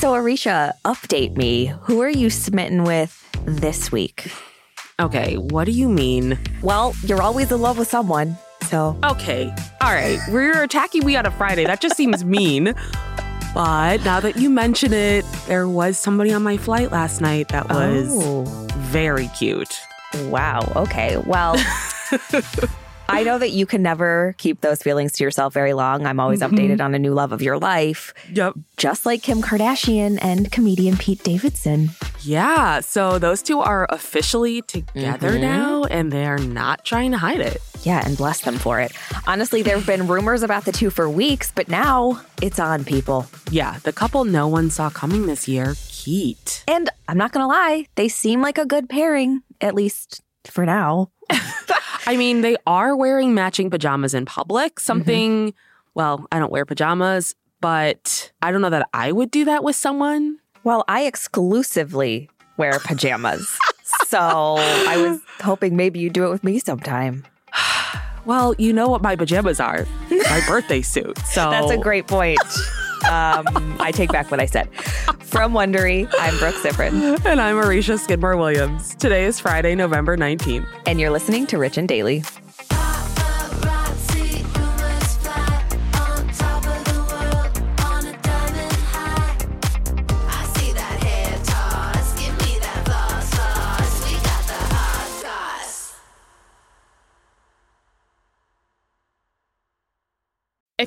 So, Aricia, update me. Who are you smitten with this week? Okay, what do you mean? Well, you're always in love with someone. So, Okay, all right. We're attacking me on a Friday. That just seems mean. But now that you mention it, there was somebody on my flight last night that was Oh. very cute. wow. Okay. Well, I know that you can never keep those feelings to yourself very long. I'm always updated on a new love of your life, Yep. just like Kim Kardashian and comedian Pete Davidson. Yeah, so those two are officially together Mhm. now and they're not trying to hide it. Yeah, and bless them for it. Honestly, there have been rumors about the two for weeks, but now it's on, people. Yeah, the couple no one saw coming this year, Keat. And I'm not going to lie, they seem like a good pairing, at least for now. I mean, they are wearing matching pajamas in public, mm-hmm. something, well, I don't wear pajamas, but I don't know that I would do that with someone. Well, I exclusively wear pajamas. so I was hoping maybe you'd do it with me sometime. Well, you know what my pajamas are my birthday suit. So That's a great point. Um, I take back what I said. From Wondery, I'm Brooke Siffrinn, And I'm Marisha Skidmore Williams. Today is Friday, November 19th. and you're listening to Rich and Daily.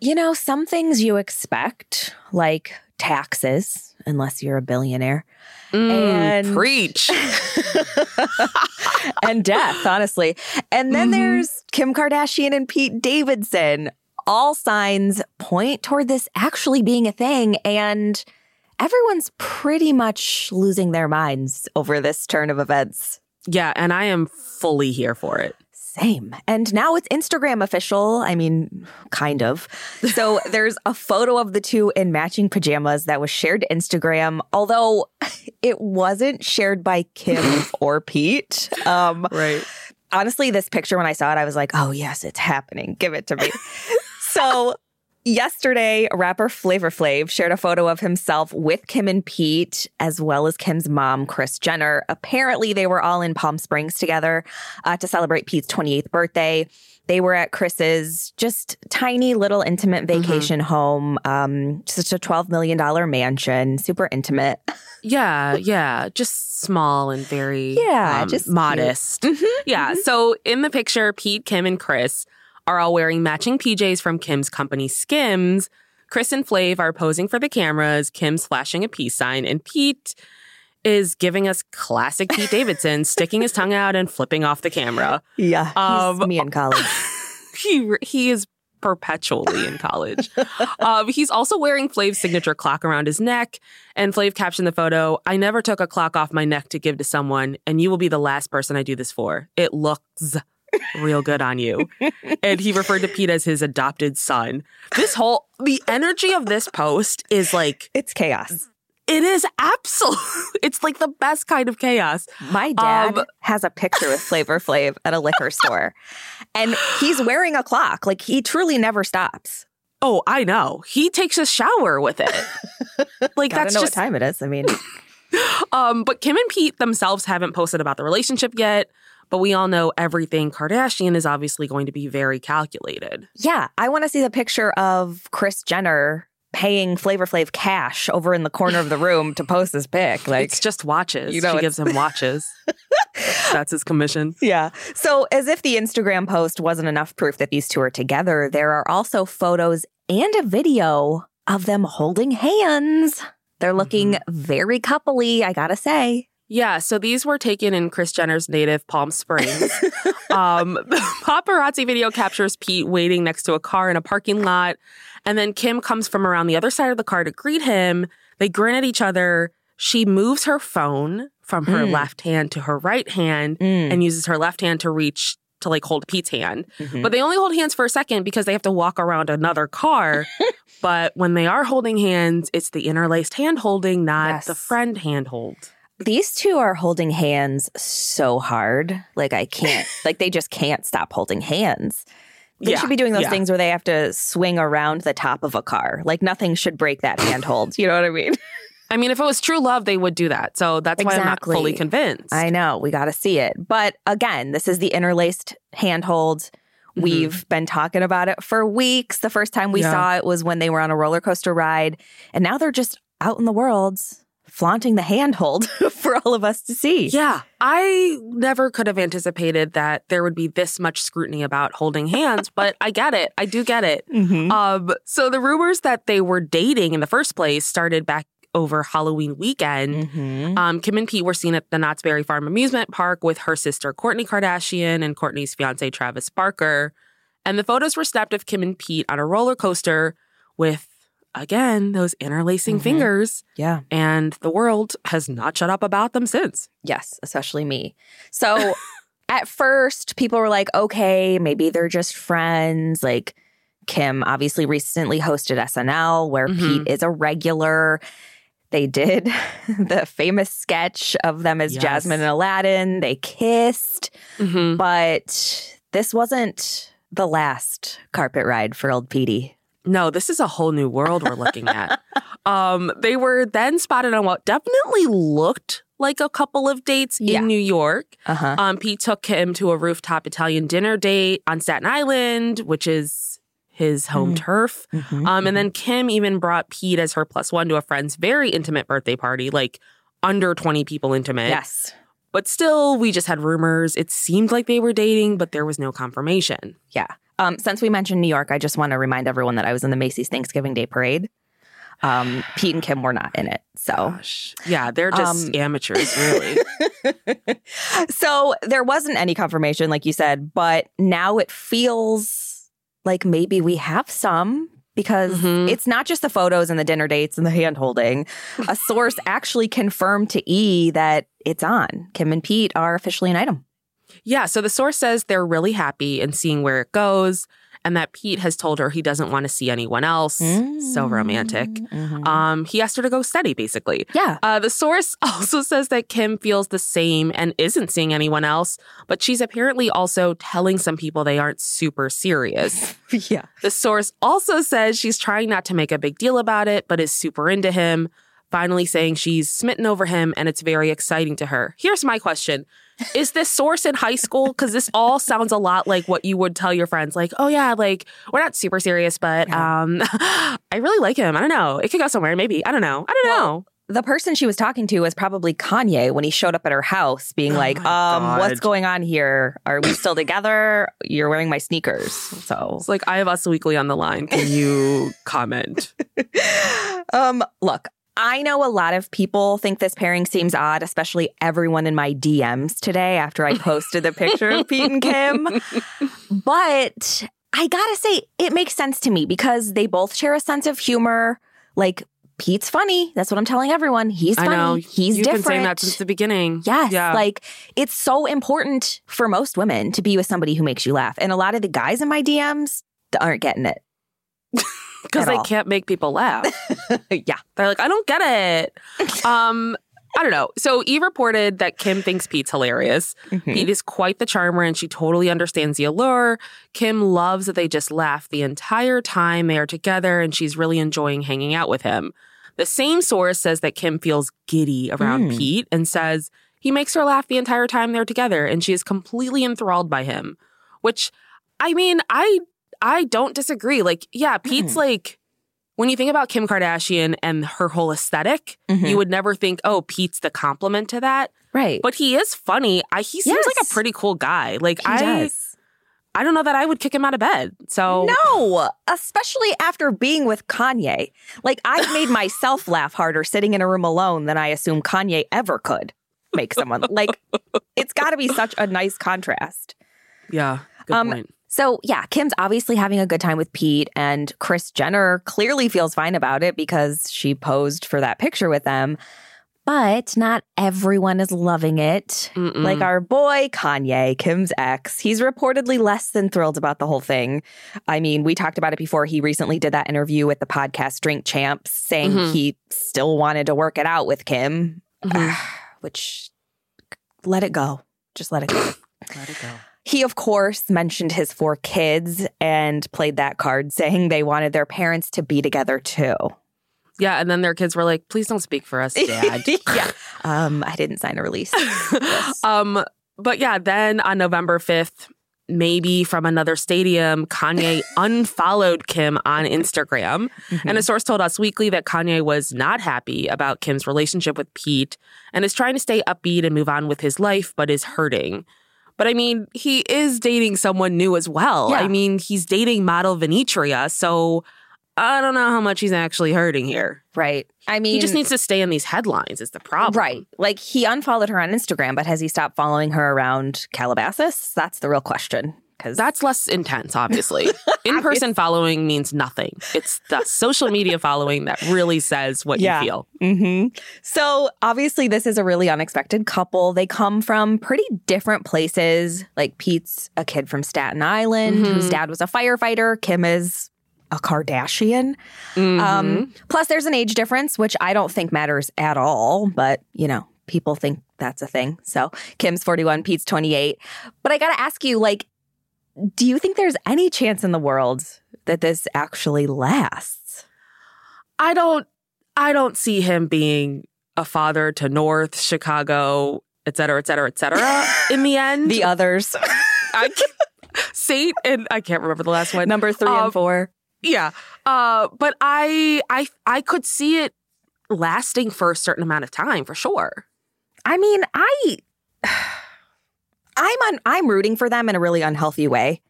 You know, some things you expect, like taxes, unless you're a billionaire, mm, and Preach. and death, honestly. And then mm-hmm. there's Kim Kardashian and Pete Davidson. All signs point toward this actually being a thing, and everyone's pretty much losing their minds over this turn of events. yeah, and I am fully here for it. Same. And now it's Instagram official. I mean, kind of. So there's a photo of the two in matching pajamas that was shared to Instagram, although it wasn't shared by Kim or Pete. Um, Right. honestly, this picture, when I saw it, I was like, oh, yes, it's happening. Give it to me. so yesterday, rapper Flavor Flav shared a photo of himself with Kim and Pete, as well as Kim's mom, Kris Jenner. Apparently, they were all in Palm Springs together uh, to celebrate Pete's 28th birthday. They were at Kris's just tiny little intimate vacation home, um, just a $12 million mansion, super intimate. Yeah, yeah, just small and very Yeah, um, just modest. Yeah. So in the picture, Pete, Kim, and Kris are all wearing matching PJs from Kim's company Skims. Kris and Flav are posing for the cameras. Kim's flashing a peace sign, and Pete is giving us classic Pete Davidson, sticking his tongue out and flipping off the camera. Yeah. Um, me and college. He he is perpetually in college. um, he's also wearing Flav's signature clock around his neck. And Flav captioned the photo I never took a clock off my neck to give to someone, and you will be the last person I do this for. It looks real good on you. and he referred to Pete as his adopted son. This whole, the energy of this post is like, It's chaos. it is absolute. It's like the best kind of chaos. My dad Um, has a picture with Flavor Flav at a liquor store, and he's wearing a clock. Like he truly never stops. Oh, I know. He takes a shower with it. Like that's just what time it is. I mean, um but Kim and Pete themselves haven't posted about the relationship yet, but we all know everything Kardashian is obviously going to be very calculated. yeah, I want to see the picture of Kris Jenner paying Flavor Flav cash over in the corner of the room to post this pic. Like, it's just watches. you know, she gives him watches. That's his commission. Yeah. So, as if the Instagram post wasn't enough proof that these two are together, there are also photos and a video of them holding hands. They're looking mm-hmm. very coupley, I gotta say. Yeah, so these were taken in Kris Jenner's native Palm Springs. um, the paparazzi video captures Pete waiting next to a car in a parking lot. And then Kim comes from around the other side of the car to greet him. They grin at each other. She moves her phone from her Mm. left hand to her right hand Mm. and uses her left hand to reach to like hold Pete's hand. Mhm. But they only hold hands for a second because they have to walk around another car. but when they are holding hands, it's the interlaced hand holding, not the friend hand hold. These two are holding hands so hard. Like, I can't, like, they just can't stop holding hands. They Yeah, should be doing those yeah. things where they have to swing around the top of a car. Like, nothing should break that handhold. You know what I mean? I mean, if it was true love, they would do that. So that's why I'm not fully convinced. I know. We got to see it. But again, this is the interlaced handhold. Mm-hmm. We've been talking about it for weeks. The first time we Yeah. saw it was when they were on a roller coaster ride. And now they're just out in the world flaunting the handhold for all of us to see. yeah, I never could have anticipated that there would be this much scrutiny about holding hands, but I get it. I do get it. Mhm. Um, so the rumors that they were dating in the first place started back over Halloween weekend. Mhm. Um, Kim and Pete were seen at the Knott's Berry Farm amusement park with her sister Kourtney Kardashian and Kourtney's fiance Travis Barker. And the photos were snapped of Kim and Pete on a roller coaster with, again, those interlacing Mhm. fingers. Yeah. And the world has not shut up about them since. Yes, especially me. So at first, people were like, okay, maybe they're just friends. Like, Kim obviously recently hosted SNL, where Mhm. Pete is a regular. They did the famous sketch of them as Yes. Jasmine and Aladdin. They kissed, Mhm. but this wasn't the last carpet ride for old Petey. No, this is a whole new world we're looking at. um, they were then spotted on what definitely looked like a couple of dates Yeah. in New York. Uh huh. Um, Pete took him to a rooftop Italian dinner date on Staten Island, which is his home turf. Um, and then Kim even brought Pete as her plus one to a friend's very intimate birthday party, like under 20 people intimate. yes. But still, we just had rumors. It seemed like they were dating, but there was no confirmation. Yeah. Um, since we mentioned New York, I just want to remind everyone that I was in the Macy's Thanksgiving Day Parade. Um, Pete and Kim were not in it. So, Gosh. Yeah, they're just Um, amateurs, really. so there wasn't any confirmation, like you said, but now it feels like maybe we have some because Mhm. it's not just the photos and the dinner dates and the hand holding. A source actually confirmed to E that it's on. Kim and Pete are officially an item. Yeah, so the source says they're really happy and seeing where it goes, and that Pete has told her he doesn't want to see anyone else. So romantic. Mhm. Um, he asked her to go steady, basically. yeah. Uh, the source also says that Kim feels the same and isn't seeing anyone else, but she's apparently also telling some people they aren't super serious. Yeah. the source also says she's trying not to make a big deal about it, but is super into him, finally saying she's smitten over him and it's very exciting to her. Here's my question. Is this source in high school? Because this all sounds a lot like what you would tell your friends, like, oh yeah, like we're not super serious, but um I really like him. I don't know. It could go somewhere, maybe. I don't know. I don't Well, know. the person she was talking to was probably Kanye when he showed up at her house, being Oh like, um, my what's going on here? Are we still together? You're wearing my sneakers. So, It's like I have Us Weekly on the line. Can you comment? um, look, I know a lot of people think this pairing seems odd, especially everyone in my DMs today after I posted the picture of Pete and Kim. But I gotta say, it makes sense to me because they both share a sense of humor. Like, Pete's funny. That's what I'm telling everyone. He's I funny. know. He's You've different. been saying that since the beginning. Yes. Yeah. Like it's so important for most women to be with somebody who makes you laugh. And a lot of the guys in my DMs aren't getting it. because they all. can't make people laugh. yeah. They're like, I don't get it. Um, I don't know. So Eve reported that Kim thinks Pete's hilarious. Mm-hmm. Pete is quite the charmer and she totally understands the allure. Kim loves that they just laugh the entire time they are together and she's really enjoying hanging out with him. The same source says that Kim feels giddy around Mm. Pete and says he makes her laugh the entire time they're together and she is completely enthralled by him. Which I mean, I I don't disagree. Like, yeah, Pete's like when you think about Kim Kardashian and her whole esthetic Mhm. you would never think, oh, Pete's the compliment to that. Right. But he is funny. I, he seems like a pretty cool guy. Like he I, does. I don't know that I would kick him out of bed. So No, especially after being with Kanye. Like I've made myself laugh harder sitting in a room alone than I assume Kanye ever could make someone. like it's got to be such a nice contrast. yeah, good Um, point. So, yeah, Kim's obviously having a good time with Pete, and Kris Jenner clearly feels fine about it because she posed for that picture with them. But not everyone is loving it. Mm-mm. Like our boy Kanye, Kim's ex, he's reportedly less than thrilled about the whole thing. I mean, we talked about it before. He recently did that interview with the podcast Drink Champs saying Mhm. he still wanted to work it out with Kim, Mhm. which let it go. Just let it go. Let it go. He, of course, mentioned his four kids and played that card, saying they wanted their parents to be together too. Yeah, and then their kids were like, "Please don't speak for us, Dad." yeah. Um, I didn't sign a release. um, but yeah, then on November fifth, maybe from another stadium, Kanye unfollowed Kim on Instagram. Mm-hmm. And a source told Us Weekly that Kanye was not happy about Kim's relationship with Pete and is trying to stay upbeat and move on with his life, but is hurting. But I mean, he is dating someone new as well. Yeah. I mean, he's dating model Vinetria, so I don't know how much he's actually hurting here. right. I mean, He just needs to stay in these headlines, is the problem. Right. Like he unfollowed her on Instagram, but has he stopped following her around Calabasas? That's the real question. Because That's less intense, obviously. In person following means nothing. It's the social media following that really says what Yeah. you feel. hmm So obviously, this is a really unexpected couple. They come from pretty different places. Like Pete's a kid from Staten Island, whose Mhm. dad was a firefighter. Kim is a Kardashian. Mhm. Um, plus, there's an age difference, which I don't think matters at all. But you know, people think that's a thing. So Kim's 41, Pete's 28. But I got to ask you, like, do you think there's any chance in the world that this actually lasts? I don't I don't see him being a father to North, Chicago, et cetera, et cetera, et cetera, in the end. The others, I can't- Saint and I can't remember the last one. number three Um, and four. Yeah. Uh, but I I I could see it lasting for a certain amount of time for sure. I mean, I I'm on I'm rooting for them in a really unhealthy way.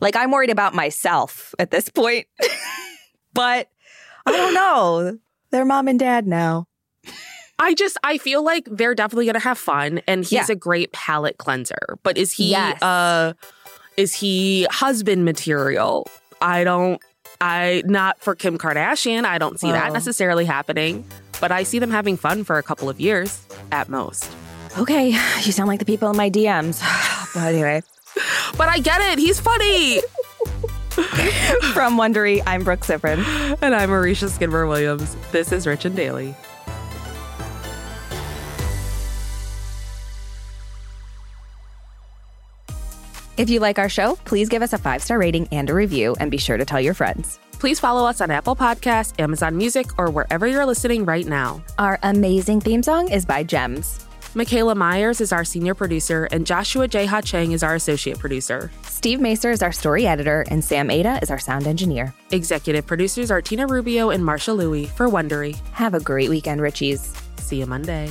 Like I'm worried about myself at this point. but I don't know. They're mom and dad now. I just I feel like they're definitely gonna have fun and he's Yeah. a great palate cleanser. But is he Yes. uh is he husband material? I don't I not for Kim Kardashian. I don't see that necessarily happening. But I see them having fun for a couple of years at most. Okay, you sound like the people in my DMs. but anyway, But I get it. He's funny. from Wondery, I'm Brooke Siffrinn. and I'm Marisha Skidmore Williams. This is Rich and Daily. If you like our show, please give us a five star rating and a review, and be sure to tell your friends. Please follow us on Apple Podcasts, Amazon Music, or wherever you're listening right now. Our amazing theme song is by Gems. Michaela Myers is our senior producer, and Joshua J. Ha Chang is our associate producer. Steve Macer is our story editor, and Sam Ada is our sound engineer. Executive producers are Tina Rubio and Marshall Lewy for Wondery. Have a great weekend, Richies. See you Monday.